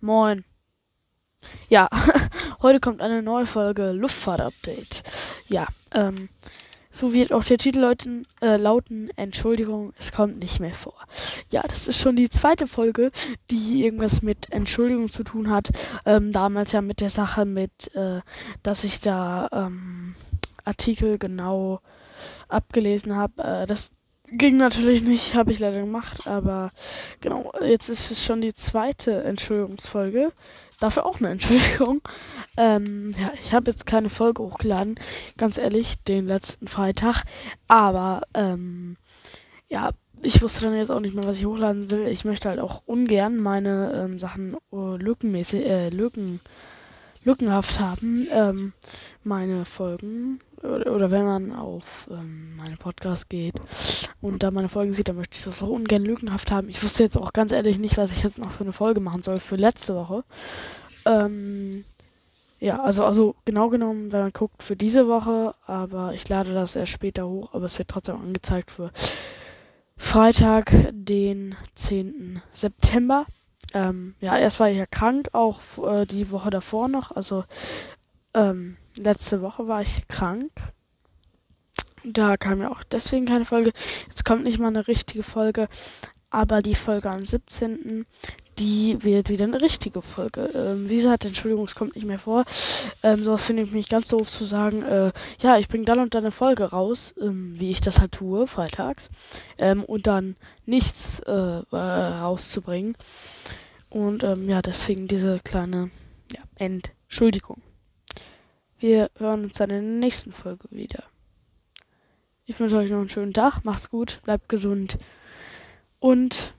Moin. Ja, heute kommt eine neue Folge Luftfahrt-Update. Ja, ähm, so wird auch der Titel lauten, äh, lauten, Entschuldigung, es kommt nicht mehr vor. Ja, das ist schon die zweite Folge, die irgendwas mit Entschuldigung zu tun hat. Ähm, damals ja mit der Sache mit, äh, dass ich da ähm, Artikel genau abgelesen habe. Äh, das Ging natürlich nicht, habe ich leider gemacht, aber genau, jetzt ist es schon die zweite Entschuldigungsfolge. Dafür auch eine Entschuldigung. Ähm, ja, ich habe jetzt keine Folge hochgeladen, ganz ehrlich, den letzten Freitag. Aber ähm, ja, ich wusste dann jetzt auch nicht mehr, was ich hochladen will. Ich möchte halt auch ungern meine ähm, Sachen uh, lückenmäßig, äh, lücken, lückenhaft haben. Ähm, meine Folgen oder, oder wenn man auf ähm, meine Podcast geht und da meine Folgen sieht, dann möchte ich das auch ungern lückenhaft haben. Ich wusste jetzt auch ganz ehrlich nicht, was ich jetzt noch für eine Folge machen soll für letzte Woche. Ähm, ja, also, also genau genommen, wenn man guckt, für diese Woche, aber ich lade das erst später hoch, aber es wird trotzdem angezeigt für Freitag, den 10. September. Ähm, ja, erst war ich ja krank, auch äh, die Woche davor noch, also ähm, letzte Woche war ich krank. Da kam ja auch deswegen keine Folge. Jetzt kommt nicht mal eine richtige Folge. Aber die Folge am 17. Die wird wieder eine richtige Folge. Ähm, wie gesagt, Entschuldigung, es kommt nicht mehr vor. Ähm, sowas finde ich mich ganz doof zu sagen. Äh, ja, ich bringe dann und dann eine Folge raus, ähm, wie ich das halt tue, freitags. Ähm, und dann nichts äh, äh, rauszubringen. Und ähm, ja, deswegen diese kleine ja, Entschuldigung. Wir hören uns dann in der nächsten Folge wieder. Ich wünsche euch noch einen schönen Tag. Macht's gut, bleibt gesund und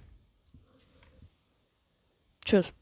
tschüss.